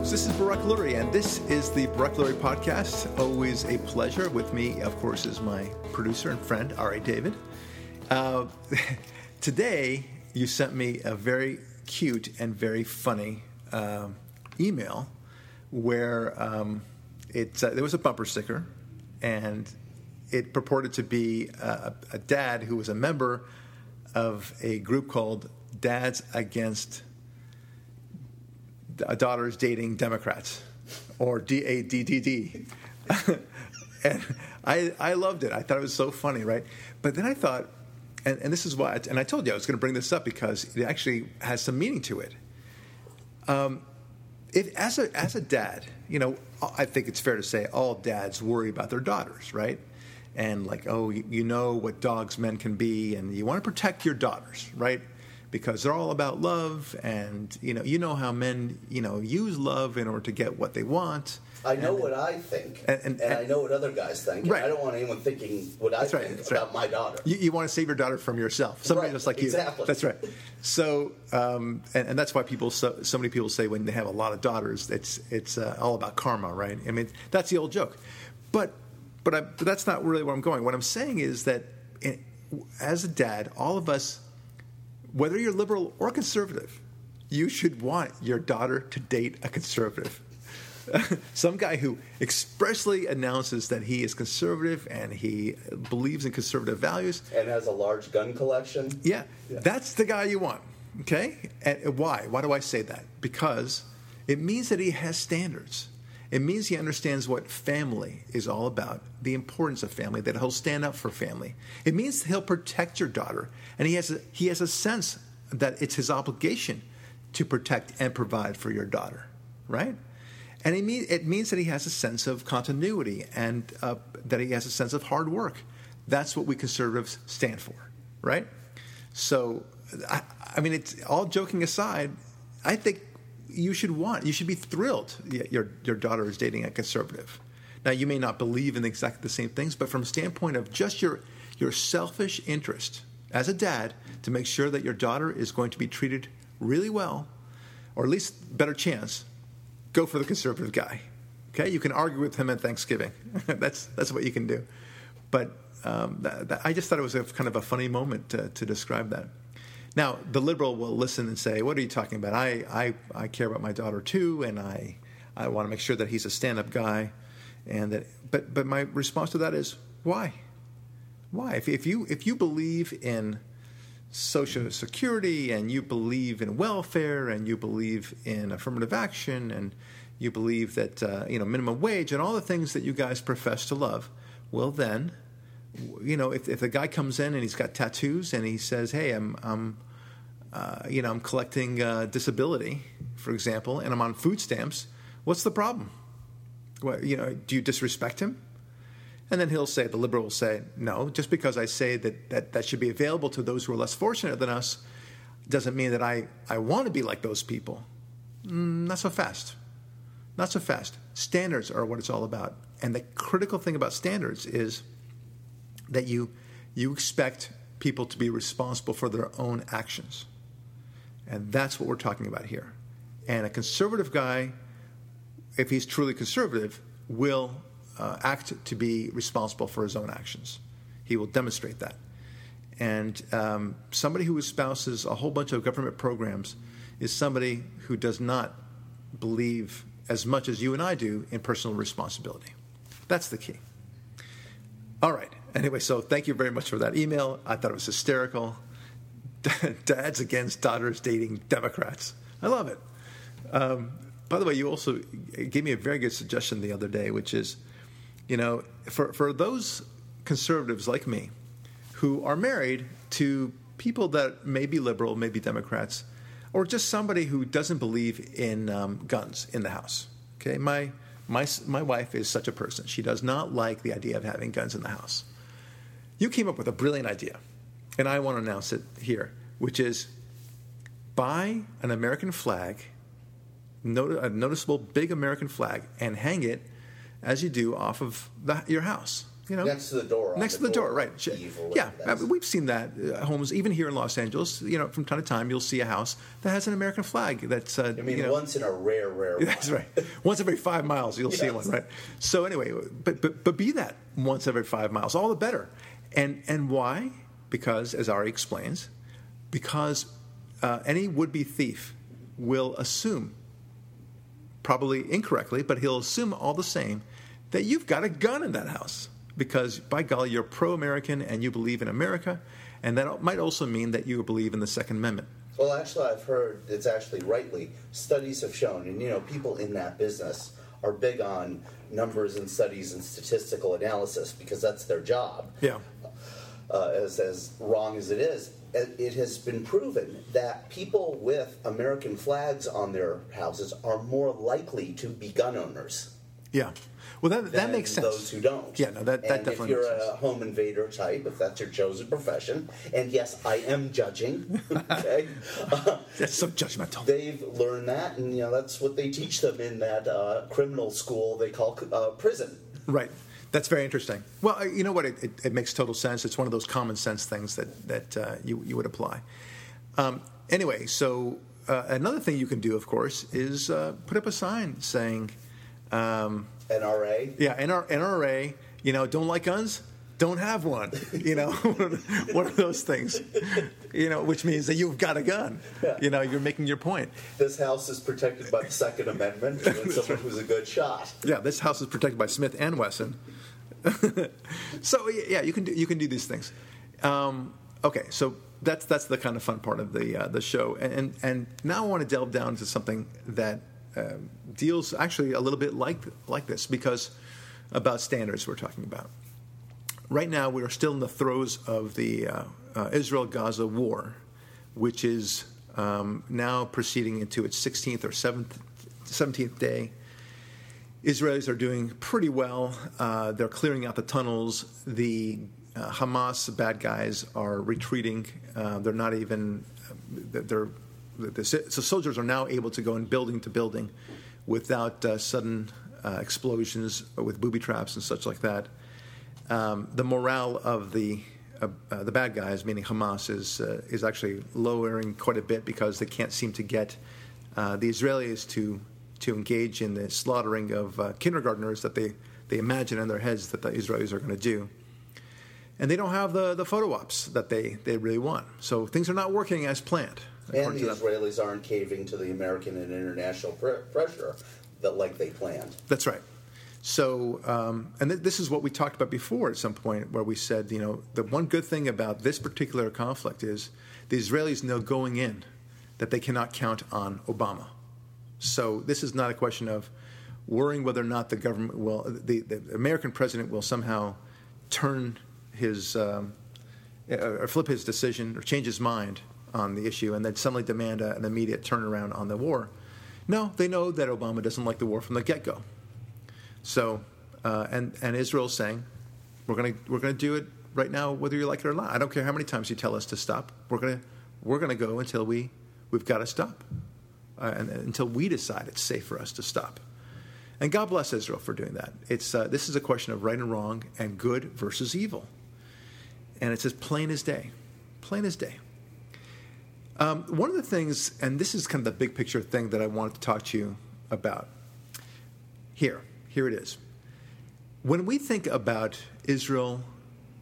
Folks. This is Barak Lurie, and this is the Barak Lurie podcast. Always a pleasure. With me, of course, is my producer and friend, Ari David. Uh, today, you sent me a very cute and very funny uh, email where um, it, uh, there was a bumper sticker, and it purported to be a, a dad who was a member of a group called Dads Against Daughters Dating Democrats, or DADDD. and I, I loved it. I thought it was so funny, right? But then I thought, and, and this is why, and I told you I was going to bring this up because it actually has some meaning to it. Um, if, as a as a dad, you know, I think it's fair to say all dads worry about their daughters, right? And like, oh, you know what dogs men can be, and you want to protect your daughters, right? Because they're all about love, and you know, you know how men, you know, use love in order to get what they want. I know And- what I think, And- and, and- I know what other guys think. Right. I don't want anyone thinking what I right, think about right. my daughter. You, you want to save your daughter from yourself, somebody just like you. exactly. That's right. So, um, and, and that's why people, so, so many people say when they have a lot of daughters, it's it's uh, all about karma, right? I mean, that's the old joke. But but, I, but that's not really where I'm going. What I'm saying is that in, as a dad, all of us, whether you're liberal or conservative, you should want your daughter to date a conservative. Some guy who expressly announces that he is conservative and he believes in conservative values. and has a large gun collection. Yeah, Yeah. that's the guy you want. Okay? And why? Why do I say that? Because it means that he has standards. It means he understands what family is all about, the importance of family, that he'll stand up for family. It means he'll protect your daughter, and he has a, he has a sense that it's his obligation to protect and provide for your daughter, right? And it, mean, it means that he has a sense of continuity and uh, that he has a sense of hard work. That's what we conservatives stand for, right? So, I, I mean, it's all joking aside. I think you should want, you should be thrilled your your daughter is dating a conservative. Now, you may not believe in exactly the same things, but from a standpoint of just your your selfish interest as a dad to make sure that your daughter is going to be treated really well, or at least better chance, go for the conservative guy. Okay, you can argue with him at Thanksgiving. that's that's what you can do. But um, that, that, I just thought it was a kind of a funny moment to, to describe that. Now, the liberal will listen and say, "What are you talking about? I I, I care about my daughter too, and I I want to make sure that he's a stand-up guy." And that, but but my response to that is, why? Why? If, if you if you believe in social security and you believe in welfare and you believe in affirmative action and you believe that uh, you know minimum wage and all the things that you guys profess to love, well then, you know if if the guy comes in and he's got tattoos and he says, "Hey, I'm I'm uh, you know I'm collecting uh, disability, for example, and I'm on food stamps," what's the problem? What, you know, do you disrespect him? And then he'll say, the liberal will say, no, just because I say that, that that should be available to those who are less fortunate than us doesn't mean that I, I want to be like those people. Mm, not so fast. Not so fast. Standards are what it's all about. And the critical thing about standards is that you, you expect people to be responsible for their own actions. And that's what we're talking about here. And a conservative guy, if he's truly conservative, will uh, act to be responsible for his own actions. He will demonstrate that. And um, somebody who espouses a whole bunch of government programs is somebody who does not believe as much as you and I do in personal responsibility. That's the key. All right. Anyway, so thank you very much for that email. I thought it was hysterical. Dads against daughters dating Democrats. I love it. Um, by the way, you also gave me a very good suggestion the other day, which is, you know, for, for those conservatives like me who are married to people that may be liberal, may be Democrats, or just somebody who doesn't believe in um, guns in the house. Okay, my my my wife is such a person. She does not like the idea of having guns in the house. You came up with a brilliant idea, and I want to announce it here, which is buy an American flag, a noticeable big American flag, and hang it as you do off of the, your house. you know, Next to the door, next the to the door, door, right? Yeah, whatever that I is. mean, we've seen that uh, homes even here in Los Angeles. You know, from time to time, you'll see a house that has an American flag. That's uh, I mean, you know, once in a rare, rare. That's right. Once every five miles, you'll see one, right? So anyway, but but but be that once every five miles, all the better. And and why? Because as Ari explains, because uh, any would-be thief will assume, probably incorrectly, but he'll assume all the same that you've got a gun in that house because by golly, you're pro-American and you believe in America, and that might also mean that you believe in the Second Amendment. Well, actually, I've heard it's actually rightly. Studies have shown, and you know, people in that business are big on numbers and studies and statistical analysis because that's their job. Yeah. Uh, as, as wrong as it is, it has been proven that people with American flags on their houses are more likely to be gun owners. Yeah. Well, that that makes sense. Those who don't. Yeah, no, that, that and definitely if you're a home invader type, if that's your chosen profession, and yes, I am judging. Okay, uh, That's so judgmental. they've learned that, and you know that's what they teach them in that uh, criminal school they call uh, prison. Right. That's very interesting. Well, uh, you know what? It, it, it makes total sense. It's one of those common sense things that that uh, you you would apply. Um, anyway, so uh, another thing you can do, of course, is uh, put up a sign saying, um, NRA. "Yeah, NR, NRA. You know, don't like guns." Don't have one, you know, one of those things, you know, which means that you've got a gun. Yeah. You know, you're making your point. This house is protected by the Second Amendment and someone who's a good shot. Yeah, this house is protected by Smith and Wesson. so yeah, you can do, you can do these things. Um, okay, so that's that's the kind of fun part of the uh, the show, and, and now I want to delve down into something that um, deals actually a little bit like like this because about standards we're talking about. Right now, we are still in the throes of the uh, uh, Israel-Gaza war, which is um, now proceeding into its 16th or 7th, 17th day. Israelis are doing pretty well. Uh, they're clearing out the tunnels. The uh, Hamas bad guys are retreating. Uh, they're not even. They're the, the, so soldiers are now able to go in building to building without uh, sudden uh, explosions with booby traps and such like that. Um, the morale of the uh, uh, the bad guys, meaning Hamas, is uh, is actually lowering quite a bit because they can't seem to get uh, the Israelis to to engage in the slaughtering of uh, kindergartners that they, they imagine in their heads that the Israelis are going to do. And they don't have the, the photo ops that they, they really want. So things are not working as planned. And the to them. Israelis aren't caving to the American and international pr- pressure that like they planned. That's right. So, um, and th- this is what we talked about before at some point, where we said, you know, the one good thing about this particular conflict is the Israelis know going in that they cannot count on Obama. So this is not a question of worrying whether or not the government will, the, the American president will somehow turn his, um, or flip his decision or change his mind on the issue and then suddenly demand a, an immediate turnaround on the war. No, they know that Obama doesn't like the war from the get go. So, uh, and and Israel's saying, we're going to we're to do it right now, whether you like it or not. I don't care how many times you tell us to stop. We're going to we're to go until we we've got to stop, uh, until we decide it's safe for us to stop. And God bless Israel for doing that. It's uh, this is a question of right and wrong and good versus evil, and it's as plain as day, plain as day. Um, one of the things, and this is kind of the big picture thing that I wanted to talk to you about. Here, here it is. When we think about Israel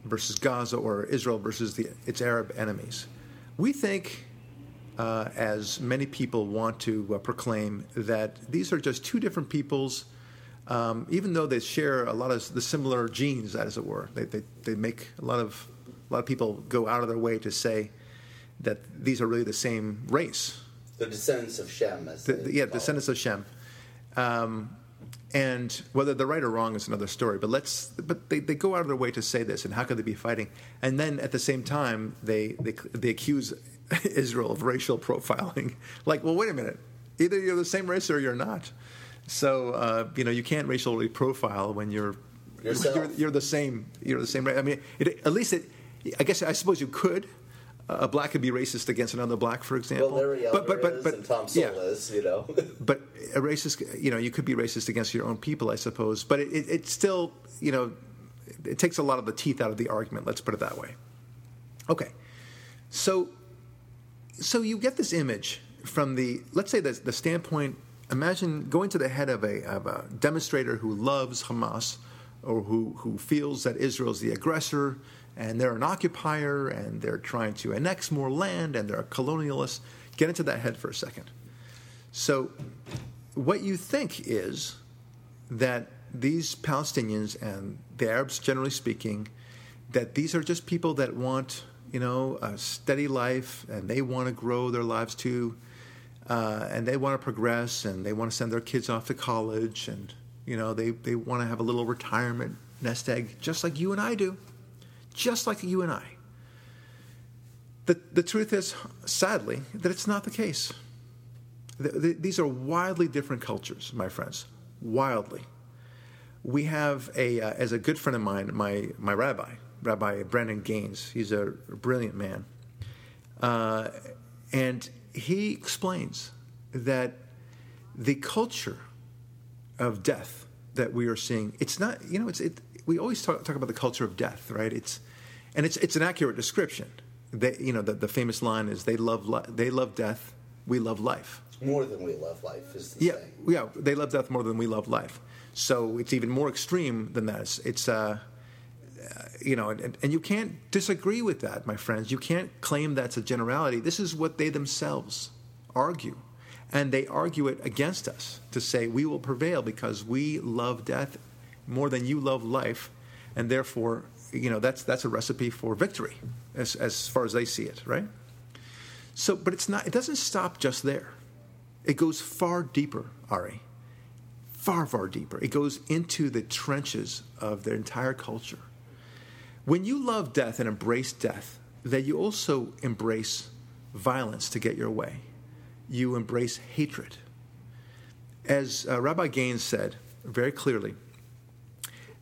versus Gaza or Israel versus the, its Arab enemies, we think, uh, as many people want to uh, proclaim, that these are just two different peoples, um, even though they share a lot of the similar genes, as it were. They, they, they make a lot of a lot of people go out of their way to say that these are really the same race. The descendants of Shem, as The, the- yeah, descendants of Shem. Um, and whether they're right or wrong is another story. But let's. But they, they go out of their way to say this, and how could they be fighting? And then at the same time, they they, they accuse Israel of racial profiling. Like, well, wait a minute. Either you're the same race or you're not. So uh, you know you can't racially profile when you're. You're, you're the same. You're the same race. I mean, it, at least it. I guess I suppose you could. A black could be racist against another black, for example. Well, Larry Elder but, but, but, is but, and Tom yeah. Is, you know. But a racist, you know, you could be racist against your own people, I suppose. But it, it, it's still, you know, it takes a lot of the teeth out of the argument. Let's put it that way. Okay, so so you get this image from the let's say the, the standpoint. Imagine going to the head of a, of a demonstrator who loves Hamas or who, who feels that Israel is the aggressor and they're an occupier and they're trying to annex more land and they're a colonialist. Get into that head for a second. So, what you think is that these Palestinians and the Arabs, generally speaking, that these are just people that want, you know, a steady life and they want to grow their lives too, uh, and they want to progress and they want to send their kids off to college and, you know, they, they want to have a little retirement nest egg, just like you and I do, just like you and I. The, the truth is, sadly, that it's not the case. The, the, these are wildly different cultures, my friends, wildly we have a uh, as a good friend of mine, my my rabbi, Rabbi Brandon Gaines. He's a brilliant man, uh, and he explains that the culture of death that we are seeing it's not you know it's it, we always talk, talk about the culture of death right it's and it's it's an accurate description they you know the, the famous line is they love li- they love death we love life more than we love life is the yeah saying. yeah they love death more than we love life so it's even more extreme than that. It's, it's uh, you know, and, and you can't disagree with that, my friends. You can't claim that's a generality. This is what they themselves argue. And they argue it against us to say we will prevail because we love death more than you love life. And therefore, you know, that's, that's a recipe for victory as, as far as they see it, right? So, but it's not, it doesn't stop just there. It goes far deeper, Ari far, far deeper. It goes into the trenches of their entire culture. When you love death and embrace death, then you also embrace violence to get your way. You embrace hatred. As uh, Rabbi Gaines said very clearly,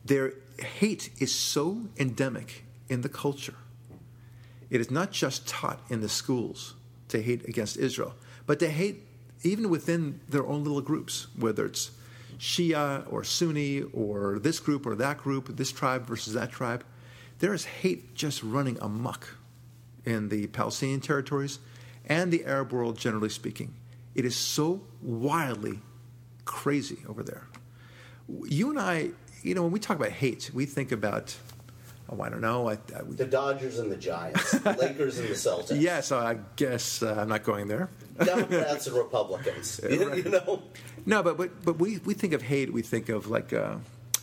their hate is so endemic in the culture. It is not just taught in the schools to hate against Israel, but to hate even within their own little groups, whether it's Shia or Sunni or this group or that group, this tribe versus that tribe. There is hate just running amok in the Palestinian territories and the Arab world, generally speaking. It is so wildly crazy over there. You and I, you know, when we talk about hate, we think about oh, I don't know. I, I, the Dodgers and the Giants, the Lakers and the Celtics. Yes, I guess uh, I'm not going there. Democrats and Republicans. you, you, know. No, but but but we we think of hate. We think of like. Uh,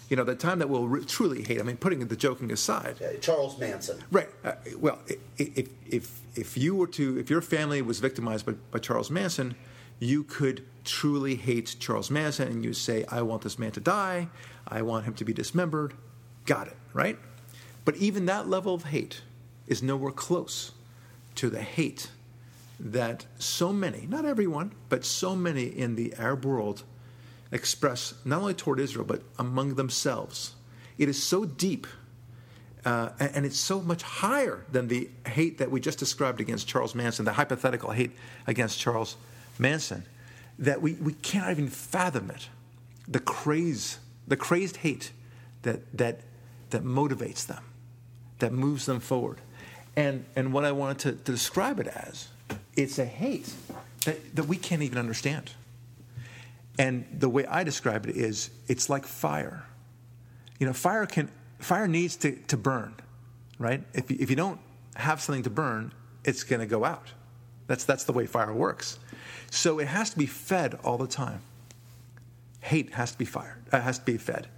you know, the time that we'll re- truly hate. I mean, putting the joking aside. Yeah, Charles Manson. Right. Uh, well, if if if you were to, if your family was victimized by, by Charles Manson, you could truly hate Charles Manson, and you say, "I want this man to die. I want him to be dismembered." Got it. Right. But even that level of hate is nowhere close to the hate that so many, not everyone, but so many in the Arab world express not only toward Israel, but among themselves. It is so deep uh, and it's so much higher than the hate that we just described against Charles Manson, the hypothetical hate against Charles Manson, that we, we cannot even fathom it. The craze, the crazed hate that, that, that motivates them that moves them forward. And, and what I wanted to, to describe it as, it's a hate that, that we can't even understand. And the way I describe it is it's like fire. You know, fire can fire needs to, to burn, right? If you, if you don't have something to burn, it's going to go out. That's that's the way fire works. So it has to be fed all the time. Hate has to be fired. Uh, has to be fed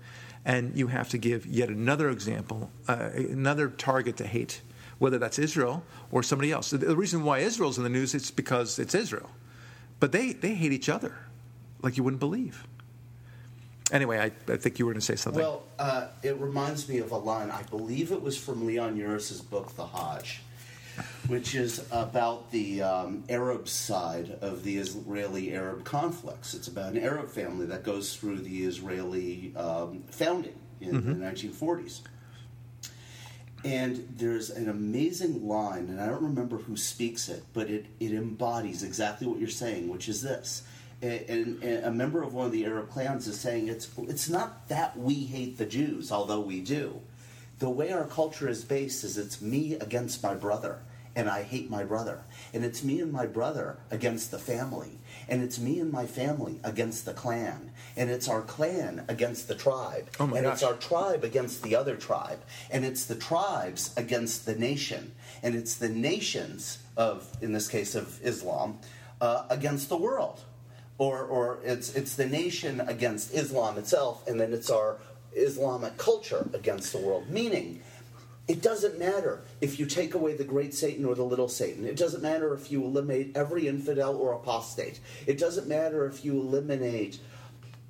and you have to give yet another example, uh, another target to hate, whether that's Israel or somebody else. The reason why Israel's in the news is because it's Israel, but they they hate each other like you wouldn't believe. Anyway, I, I think you were going to say something. Well, uh, it reminds me of a line. I believe it was from Leon Uris's book, The Hajj which is about the um, Arab side of the Israeli Arab conflicts. It's about an Arab family that goes through the Israeli um, founding in mm-hmm. the 1940s. And there's an amazing line, and I don't remember who speaks it, but it, it embodies exactly what you're saying, which is this. And, and, a member of one of the Arab clans is saying it's it's not that we hate the Jews, although we do. the way our culture is based is it's me against my brother, and I hate my brother. And it's me and my brother against the family. And it's me and my family against the clan. And it's our clan against the tribe. Oh and gosh. it's our tribe against the other tribe. And it's the tribes against the nation. And it's the nations of, in this case of Islam, uh, against the world. Or, or it's, it's the nation against Islam itself, and then it's our Islamic culture against the world. Meaning, it doesn't matter if you take away the great Satan or the little Satan. It doesn't matter if you eliminate every infidel or apostate. It doesn't matter if you eliminate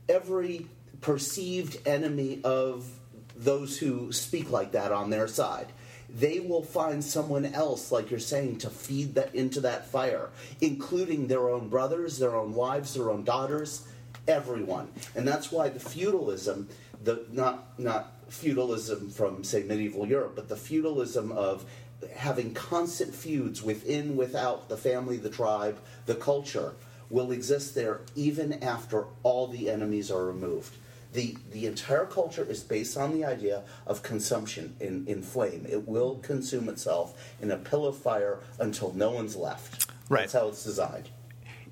every perceived enemy of those who speak like that on their side. They will find someone else, like you're saying, to feed that into that fire, including their own brothers, their own wives, their own daughters, everyone. And that's why the feudalism, the not not feudalism from say medieval Europe, but the feudalism of having constant feuds within, without the family, the tribe, the culture, will exist there even after all the enemies are removed. The, the entire culture is based on the idea of consumption in, in flame. It will consume itself in a pill of fire until no one's left. Right. That's how it's designed.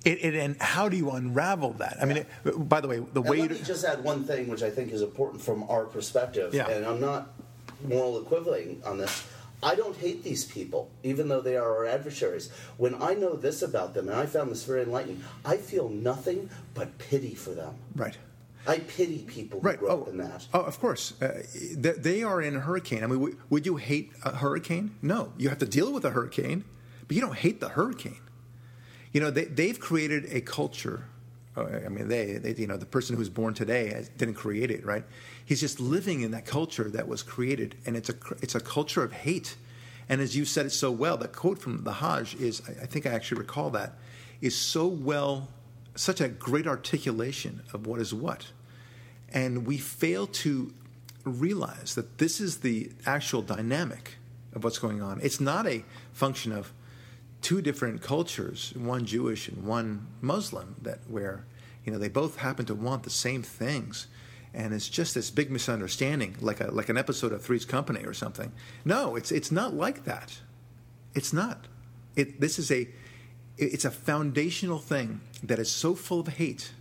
It, it, and how do you unravel that? I mean, it, by the way, the And way let me just add one thing, which I think is important from our perspective, Yeah. and I'm not moral equivalent on this. I don't hate these people, even though they are our adversaries. When I know this about them, and I found this very enlightening, I feel nothing but pity for them. right. I pity people who Right. grew up Oh, in that. oh, of course. Uh, they, they are in a hurricane. I mean, w- would you hate a hurricane? No. You have to deal with a hurricane, but you don't hate the hurricane. You know, they, they've created a culture. Uh, I mean, they, they, you know, the person who's born today didn't create it, right? He's just living in that culture that was created, and it's a, it's a culture of hate. And as you said it so well, that quote from the Hajj is, I think I actually recall that, is so well, such a great articulation of what is what. And we fail to realize that this is the actual dynamic of what's going on. It's not a function of two different cultures, one Jewish and one Muslim, that where you know they both happen to want the same things, and it's just this big misunderstanding, like a like an episode of Three's Company or something. No, it's it's not like that. It's not. It, this is a it's a foundational thing that is so full of hate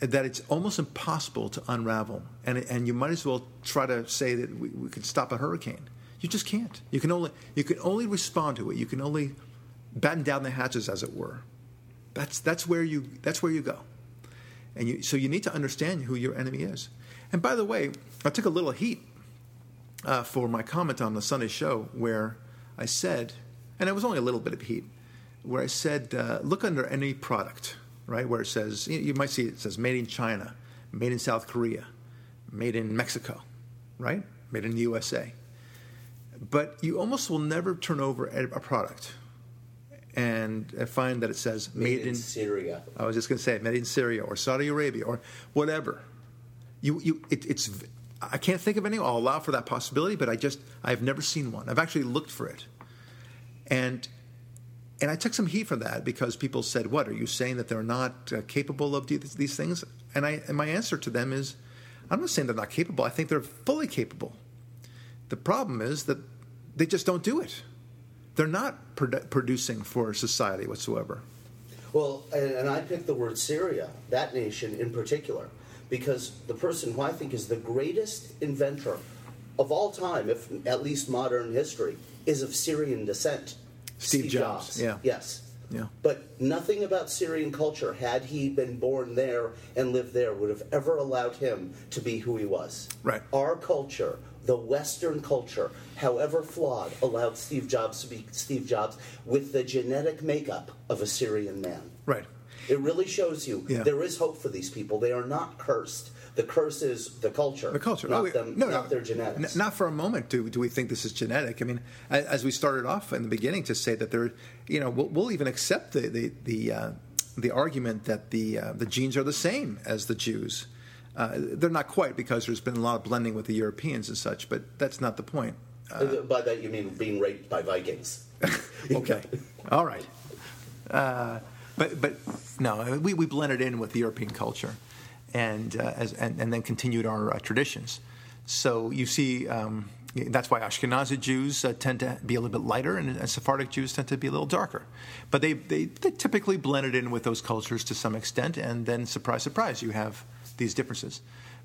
that it's almost impossible to unravel. And, and you might as well try to say that we, we could stop a hurricane. You just can't. You can only you can only respond to it. You can only batten down the hatches, as it were. That's that's where you that's where you go. And you, so you need to understand who your enemy is. And by the way, I took a little heat uh, for my comment on the Sunday show where I said, and it was only a little bit of heat, where I said, uh, look under any product, right, where it says, you, you might see it says made in China, made in South Korea, made in Mexico, right, made in the USA. But you almost will never turn over a, product and find that it says Made, in, Syria. I was just going to say made in Syria or Saudi Arabia or whatever. You, you, it, it's. I can't think of any. I'll allow for that possibility, but I just I've never seen one. I've actually looked for it, and and I took some heat for that because people said, "What are you saying that they're not uh, capable of these, these things?" And I and my answer to them is, I'm not saying they're not capable. I think they're fully capable. The problem is that they just don't do it. They're not produ- producing for society whatsoever. Well, and, and I picked the word Syria, that nation in particular, because the person who I think is the greatest inventor of all time, if at least modern history, is of Syrian descent. Steve Jobs, yeah. Yes. Yeah. But nothing about Syrian culture, had he been born there and lived there, would have ever allowed him to be who he was. Right. Our culture, the Western culture, however flawed, allowed Steve Jobs to be Steve Jobs with the genetic makeup of a Syrian man. Right. It really shows you Yeah. there is hope for these people. They are not cursed. The curse is the culture. The culture, not Oh, them, no, not no, their genetics. N- not for a moment do do we think this is genetic. I mean, as we started off in the beginning to say that there, you know, we'll, we'll even accept the the the, uh, the argument that the uh, the genes are the same as the Jews. Uh, they're not quite because there's been a lot of blending with the Europeans and such, but that's not the point. Uh, By that you mean being raped by Vikings. okay, all right. Uh, but but no, we, we blended in with the European culture, and uh, as and, and then continued our uh, traditions. So you see, um, that's why Ashkenazi Jews uh, tend to be a little bit lighter, and, and, Sephardic Jews tend to be a little darker. But they, they, they typically blended in with those cultures to some extent, and then surprise, surprise, you have these differences.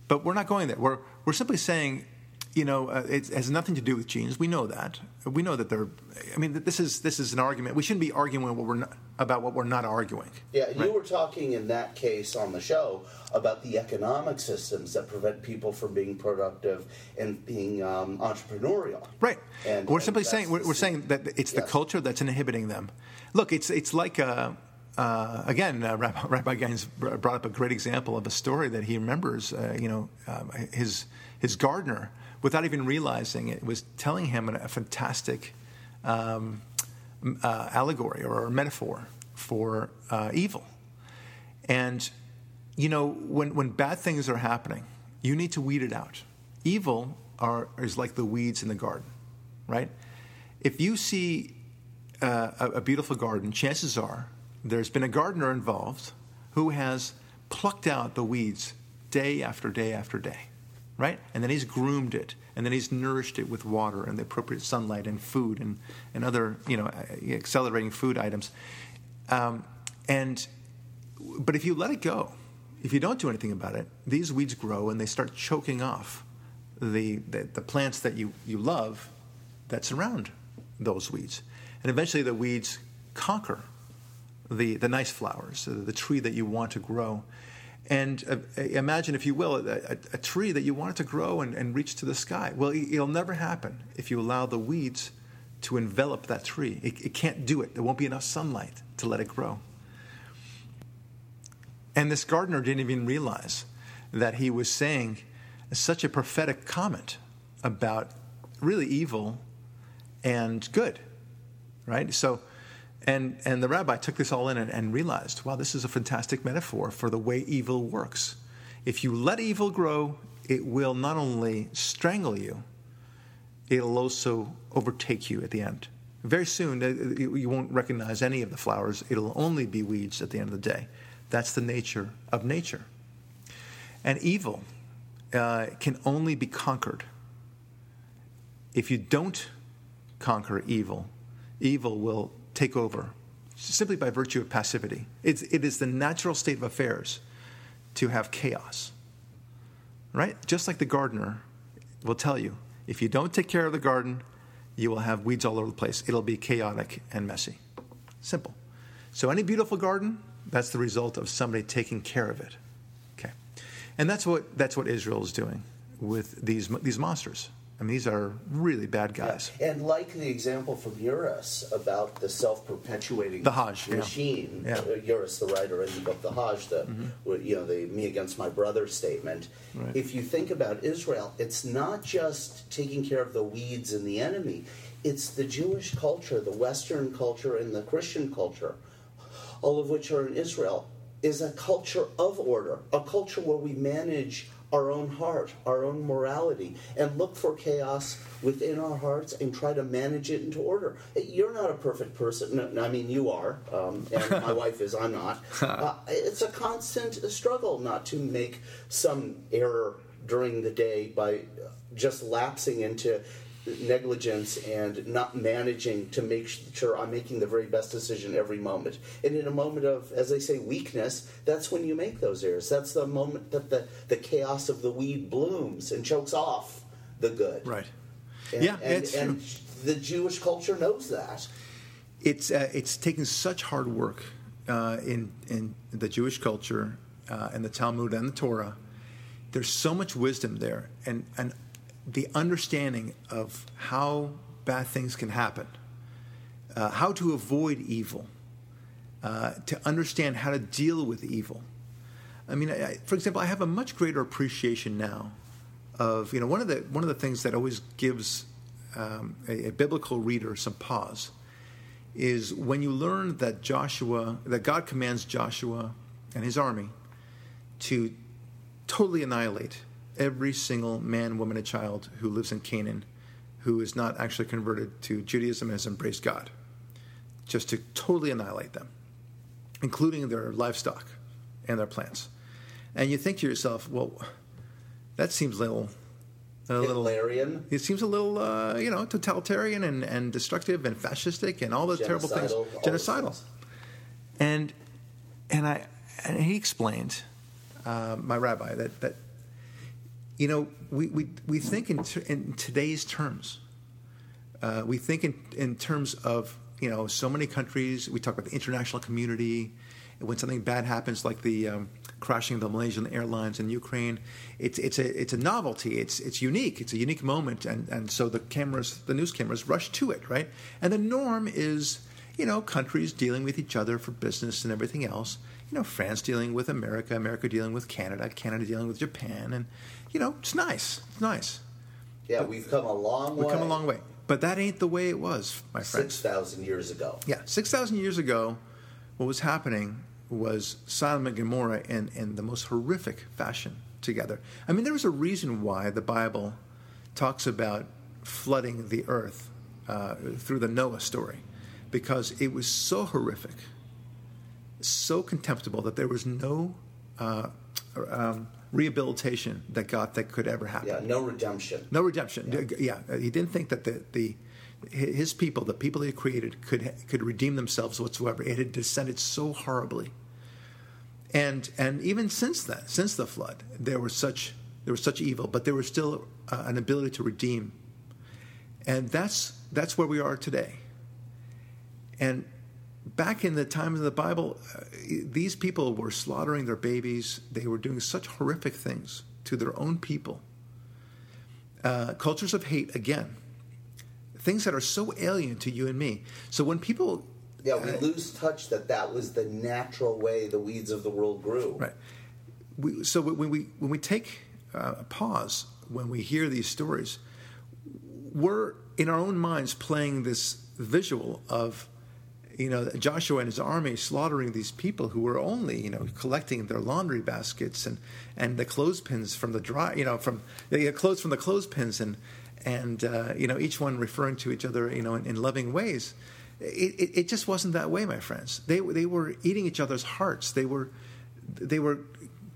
But we're not going there. We're, we're simply saying you know, uh, it has nothing to do with genes. We know that. We know that they're. I mean, this is this is an argument. We shouldn't be arguing what we're not, about what we're not arguing. Yeah, right? you were talking in that case on the show about the economic systems that prevent people from being productive and being um, entrepreneurial. Right. And we're and simply saying we're, we're, saying that it's yes. the culture that's inhibiting them. Look, it's it's like a. Uh, again, uh, Rabbi, Rabbi Gaines brought up a great example of a story that he remembers. Uh, you know, um, his his gardener without even realizing it, was telling him a fantastic um, uh, allegory or metaphor for uh, evil. And, you know, when, when bad things are happening, you need to weed it out. Evil are, is like the weeds in the garden, right? If you see uh, a, a beautiful garden, chances are there's been a gardener involved who has plucked out the weeds day after day after day right? And then he's groomed it, and then he's nourished it with water and the appropriate sunlight and food and, and other, you know, accelerating food items. Um, and but if you let it go, if you don't do anything about it, these weeds grow and they start choking off the, the, the plants that you, you love that surround those weeds. And eventually the weeds conquer the, the nice flowers, the tree that you want to grow. And uh, imagine, if you will, a, a, a, tree that you want it to grow and, and reach to the sky. Well, it'll never happen if you allow the weeds to envelop that tree. It, it can't do it. There won't be enough sunlight to let it grow. And this gardener didn't even realize that he was saying such a prophetic comment about really evil and good, right? So and, and the rabbi took this all in and, and realized, wow, this is a fantastic metaphor for the way evil works. If you let evil grow, it will not only strangle you, it'll also overtake you at the end. Very soon, uh, you won't recognize any of the flowers. It'll only be weeds at the end of the day. That's the nature of nature. And evil uh, can only be conquered. If you don't conquer evil, evil will take over simply by virtue of passivity. It's, it is the natural state of affairs to have chaos, right? Just like the gardener will tell you if you don't take care of the garden, you will have weeds all over the place. It'll be chaotic and messy. Simple. So, any beautiful garden, that's the result of somebody taking care of it. Okay. And that's what, that's what Israel is doing with these, these monsters. I mean, these are really bad guys. Yeah. And like the example from Uris about the self-perpetuating the Hajj machine, yeah. Uh, Uris, the writer in the book The Hajj, the mm-hmm. you know the me against my brother statement. Right. If you think about Israel, it's not just taking care of the weeds and the enemy; it's the Jewish culture, the Western culture, and the Christian culture, all of which are in Israel, is a culture of order, a culture where we manage our own heart, our own morality, and look for chaos within our hearts and try to manage it into order. You're not a perfect person. No, I mean, you are, um, and my wife is. I'm not. Uh, it's a constant struggle not to make some error during the day by just lapsing into negligence and not managing to make sure I'm making the very best decision every moment. And in a moment of, as they say, weakness, that's when you make those errors. That's the moment that the, the chaos of the weed blooms and chokes off the good. Right. And, yeah, and, and the Jewish culture knows that. It's uh, it's taken such hard work uh, in in the Jewish culture uh, and the Talmud and the Torah. There's so much wisdom there, and and the understanding of how bad things can happen, uh, how to avoid evil, uh, to understand how to deal with evil. I mean, I, for example, I have a much greater appreciation now of you know one of the one of the things that always gives um, a, a biblical reader some pause is when you learn that Joshua that God commands Joshua and his army to totally annihilate every single man, woman, and child who lives in Canaan who is not actually converted to Judaism and has embraced God, just to totally annihilate them, including their livestock and their plants. And you think to yourself, well, that seems a little a little Hitlerian. It seems a little, uh, you know, totalitarian and, and destructive and fascistic and all the terrible things, Genocidal, those genocidal. And and I and he explained, uh, my rabbi, that that you know we we, we think in, t- in today's terms. Uh, we think in, in terms of you know so many countries. We talk about the international community. When something bad happens, like the um, crashing of the Malaysian Airlines in Ukraine, it's it's a it's a novelty. It's it's unique. It's a unique moment, and and so the cameras, the news cameras, rush to it, right? And the norm is you know countries dealing with each other for business and everything else. You know, France dealing with America, America dealing with Canada, Canada dealing with Japan, and you know, it's nice. It's nice. Yeah, we've come a long way. We've come a long way. But that ain't the way it was, my. Six thousand years ago. Yeah, 6,000 years ago, what was happening was Sodom and Gomorrah in, in the most horrific fashion together. I mean, there was a reason why the Bible talks about flooding the earth uh, through the Noah story, because it was so horrific, so contemptible that there was no uh, um, rehabilitation that God that could ever happen. Yeah, no redemption. No redemption. Yeah. he didn't think that the, the his people, the people he created, could could redeem themselves whatsoever. It had descended so horribly, and and even since then, since the flood, there was such there was such evil, but there was still uh, an ability to redeem, and that's that's where we are today. And back in the time of the Bible, uh, these people were slaughtering their babies. They were doing such horrific things to their own people. Uh, cultures of hate, again, things that are so alien to you and me. So when people. Yeah, we uh, lose touch that that was the natural way the weeds of the world grew. Right. We, so when we when we take uh, a pause when we hear these stories, we're in our own minds playing this visual of you know Joshua and his army slaughtering these people who were only you know collecting their laundry baskets and and the clothespins from the dry you know from the clothes from the clothespins and and uh, you know each one referring to each other you know in, in loving ways. It, it, it just wasn't that way, my friends. They they were eating each other's hearts. They were they were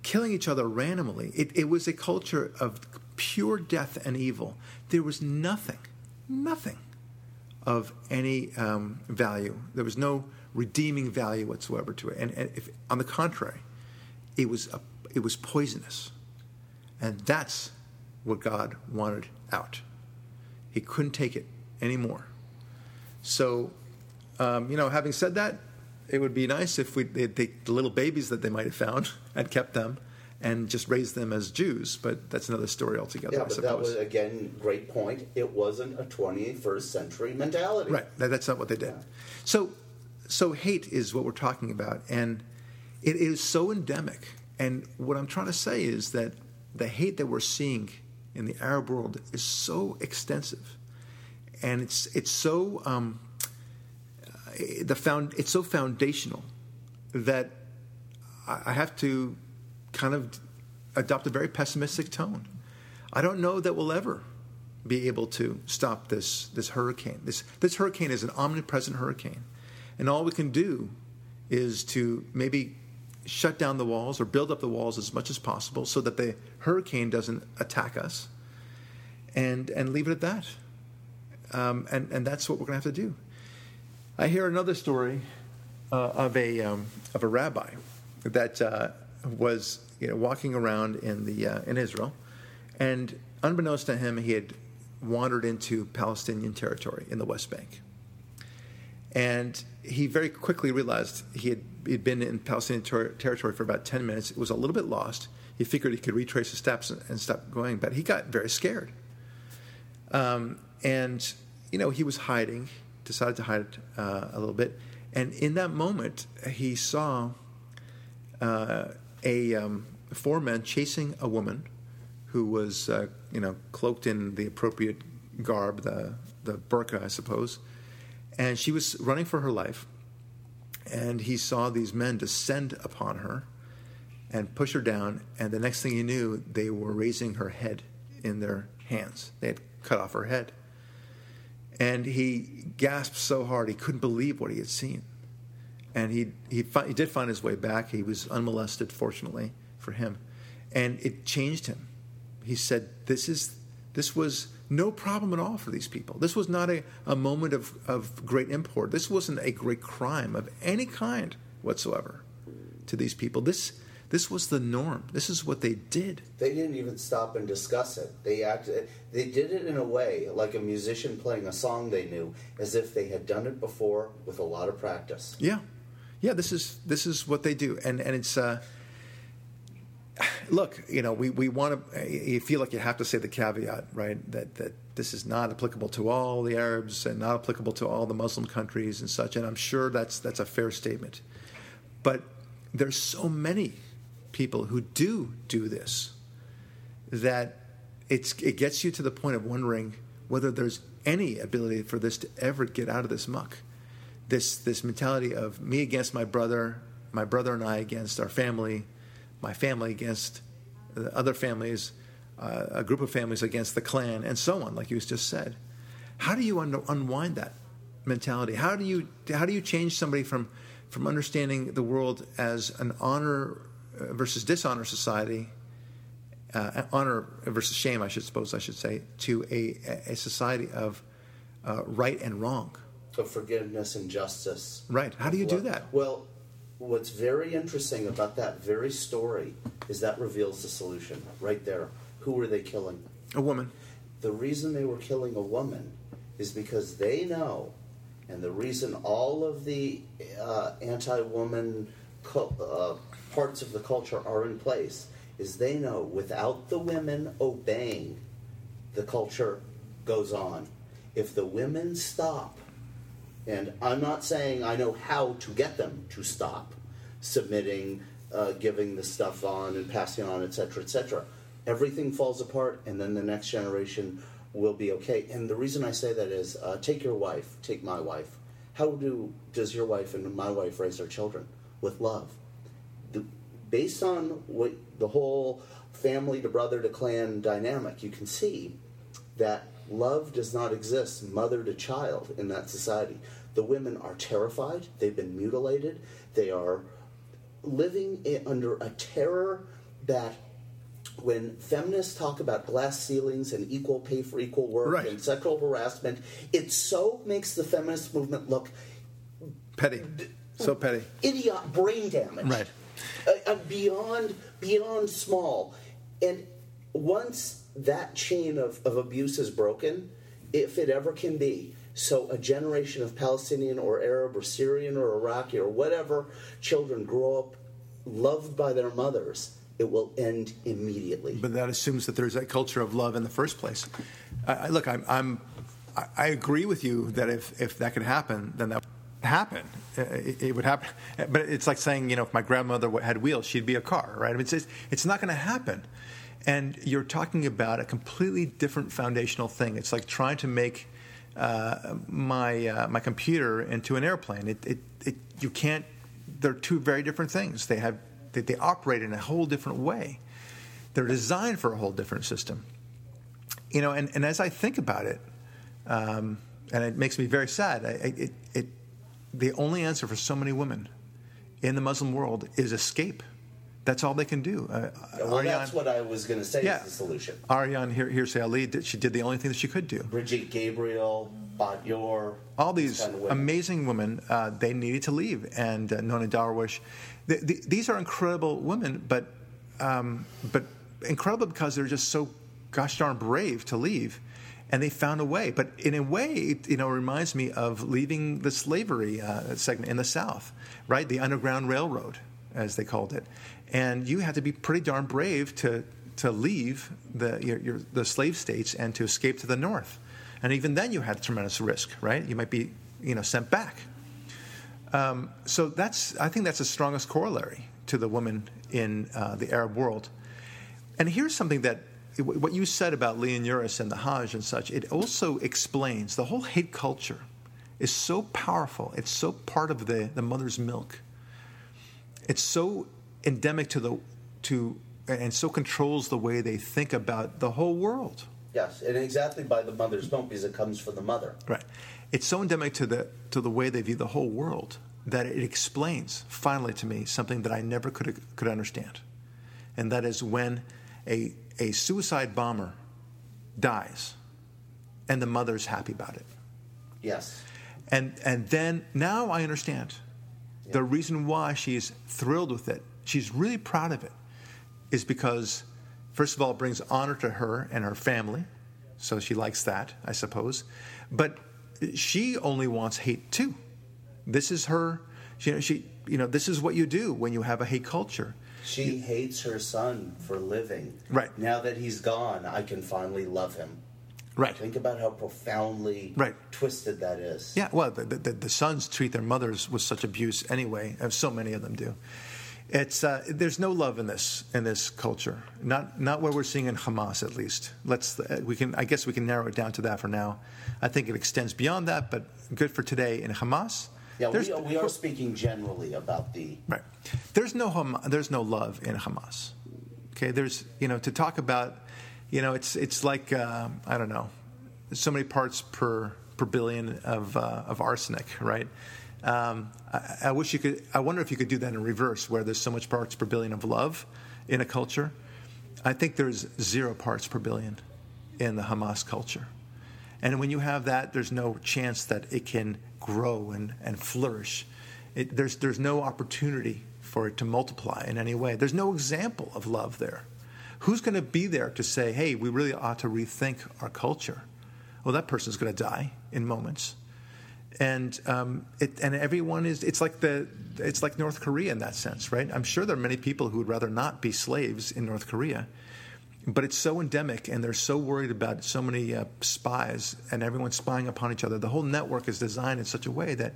killing each other randomly. It, it was a culture of pure death and evil. There was nothing, nothing of any um, value. There was no redeeming value whatsoever to it. And, and if, on the contrary, it was a, it was poisonous, and that's what God wanted out. He couldn't take it anymore. So, um, you know, having said that, it would be nice if we take the little babies that they might have found and kept them and just raised them as Jews. But that's another story altogether. Yeah, I but suppose. that was again great point. It wasn't a 21st century mentality. Right. That, that's not what they did. So, so hate is what we're talking about, and it is so endemic. And what I'm trying to say is that the hate that we're seeing in the Arab world is so extensive, and it's it's so um, the found it's so foundational that I have to kind of adopt a very pessimistic tone. I don't know that we'll ever be able to stop this this hurricane. This this hurricane is an omnipresent hurricane, and all we can do is to maybe shut down the walls or build up the walls as much as possible so that the hurricane doesn't attack us, and and leave it at that. Um, and and that's what we're going to have to do. I hear another story uh, of a um, of a rabbi that uh, was you know walking around in the uh, in Israel, and unbeknownst to him, he had wandered into Palestinian territory in the West Bank. And he very quickly realized he had he'd been in Palestinian ter- territory for about 10 minutes. It was a little bit lost. He figured he could retrace his steps and, and stop going, but he got very scared. Um, and, you know, he was hiding, decided to hide uh, a little bit. And in that moment, he saw uh, a um, four men chasing a woman who was, uh, you know, cloaked in the appropriate garb, the the burqa, I suppose, and she was running for her life. And he saw these men descend upon her and push her down. And the next thing he knew, they were raising her head in their hands. They had cut off her head. And he gasped so hard he couldn't believe what he had seen. And he he, fi- he did find his way back. He was unmolested, fortunately for him, and it changed him. He said, "This is This was no problem at all for these people. This was not a, a moment of, of great import. This wasn't a great crime of any kind whatsoever to these people. This this was the norm. This is what they did. They didn't even stop and discuss it. They acted. They did it in a way like a musician playing a song they knew, as if they had done it before with a lot of practice. Yeah, yeah. This is this is what they do, and and it's. Uh, look, you know, we, we want to. You feel like you have to say the caveat, right? That that this is not applicable to all the Arabs and not applicable to all the Muslim countries and such. And I'm sure that's that's a fair statement. But there's so many people who do do this that it's it gets you to the point of wondering whether there's any ability for this to ever get out of this muck. This this mentality of me against my brother, my brother and I against our family my family against other families, uh, a group of families against the clan, and so on, like you just said. How do you un- unwind that mentality? How do you how do you change somebody from from understanding the world as an honor uh, versus dishonor society, uh, honor versus shame, I should suppose I should say, to a a society of uh, right and wrong, of forgiveness and justice. Right. How do you do that? Well, what's very interesting about that very story is that reveals the solution right there. Who were they killing? A woman. The reason they were killing a woman is because they know, and the reason all of the uh, anti woman uh, parts of the culture are in place is they know without the women obeying, the culture goes on. If the women stop, and I'm not saying I know how to get them to stop submitting, uh, giving the stuff on and passing on, etc., etc. Everything falls apart, and then the next generation will be okay. And the reason I say that is, uh, take your wife, take my wife. How do does your wife and my wife raise their children with love? The, based on what the whole family to brother to clan dynamic, you can see that love does not exist mother to child in that society. The women are terrified, they've been mutilated, they are living under a terror that when feminists talk about glass ceilings and equal pay for equal work right. and sexual harassment, it so makes the feminist movement look petty, so petty, idiot, brain damage, right, uh, uh, beyond beyond small. And once that chain of, of abuse is broken, if it ever can be, so a generation of Palestinian or Arab or Syrian or Iraqi or whatever children grow up loved by their mothers, it will end immediately. But that assumes that there's a culture of love in the first place. I, look, I'm, I'm, I agree with you that if, if that could happen, then that would happen. Uh, it, it would happen. But it's like saying, you know, if my grandmother had wheels, she'd be a car, right? I mean, it's, it's not going to happen. And you're talking about a completely different foundational thing. It's like trying to make uh, my uh, my computer into an airplane. It, it, it, you can't. They're two very different things. They have they, they operate in a whole different way. They're designed for a whole different system. You know, and, and as I think about it, um, and it makes me very sad. I, it, it, the only answer for so many women in the Muslim world is escape. That's all they can do. Uh, well, Ayaan, that's what I was going to say yeah, is the solution. Ayaan Hirsi Ali, did, she did the only thing that she could do. Brigitte Gabriel, Bat All these kind of women. amazing women, uh, they needed to leave. And uh, Nonie Darwish. The, the, these are incredible women, but, um, but incredible because they're just so gosh darn brave to leave. And they found a way. But in a way, it, you know, reminds me of leaving the slavery uh, segment in the South, right? The Underground Railroad, as they called it and you had to be pretty darn brave to to leave the your, your, the slave states and to escape to the north. And even then, you had tremendous risk, right? You might be you know sent back. Um, so that's I think that's the strongest corollary to the woman in uh, the Arab world. And here's something that what you said about Leon Uris and the Hajj and such. It also explains the whole hate culture is so powerful. It's so part of the, the mother's milk. It's so endemic to the to and so controls the way they think about the whole world. Yes, and exactly by the mother's milk because it comes from the mother. Right. It's so endemic to the to the way they view the whole world that it explains finally to me something that I never could could understand, and that is when a a suicide bomber dies, and the mother's happy about it. Yes. And and then now I understand the reason why she's thrilled with it. She's really proud of it, is because first of all it brings honor to her and her family, so she likes that, I suppose. But she only wants hate too. This is her. You know, she. You know, this is what you do when you have a hate culture. She hates her son for living. Right. Now that he's gone, I can finally love him. Right. Think about how profoundly Right. twisted that is. Yeah, well, the, the, the sons treat their mothers with such abuse anyway, as so many of them do. It's uh, there's no love in this in this culture, not not what we're seeing in Hamas at least. Let's uh, we can I guess we can narrow it down to that for now. I think it extends beyond that, but good for today in Hamas. Yeah, we, we are speaking generally about the. Right. There's no Ham- there's no love in Hamas. Okay. There's you know to talk about, you know it's it's like uh, I don't know, so many parts per per billion of uh, of arsenic, right? Um, I, I wish you could. I wonder if you could do that in reverse, where there's so much parts per billion of love in a culture. I think there's zero parts per billion in the Hamas culture. And when you have that, there's no chance that it can grow and, and flourish. It, there's, there's no opportunity for it to multiply in any way. There's no example of love there. Who's going to be there to say, hey, we really ought to rethink our culture? Well, that person's going to die in moments. And um, it, and everyone is it's like the it's like North Korea in that sense, right? I'm sure there are many people who would rather not be slaves in North Korea, but it's so endemic and they're so worried about so many uh, spies and everyone spying upon each other the whole network is designed in such a way that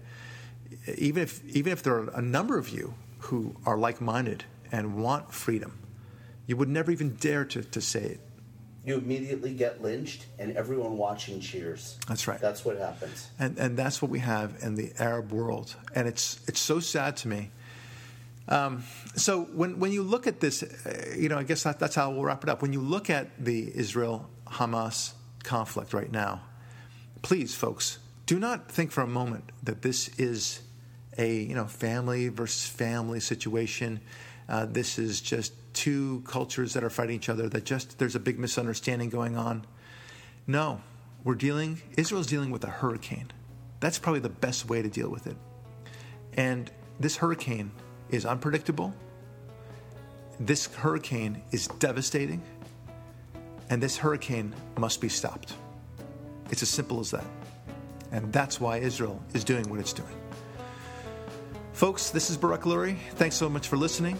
even if even if there are a number of you who are like-minded and want freedom you would never even dare to, to say it You immediately get lynched, and everyone watching cheers. That's right. That's what happens. and and that's what we have in the Arab world, and it's it's so sad to me. Um, so when when you look at this, uh, you know, I guess that, that's how we'll wrap it up. When you look at the Israel Hamas conflict right now, please, folks, do not think for a moment that this is a you know family versus family situation. Uh, this is just two cultures that are fighting each other. That just there's a big misunderstanding going on. No, we're dealing. Israel's dealing with a hurricane. That's probably the best way to deal with it. And this hurricane is unpredictable. This hurricane is devastating. And this hurricane must be stopped. It's as simple as that. And that's why Israel is doing what it's doing. Folks, this is Barak Lurie. Thanks so much for listening.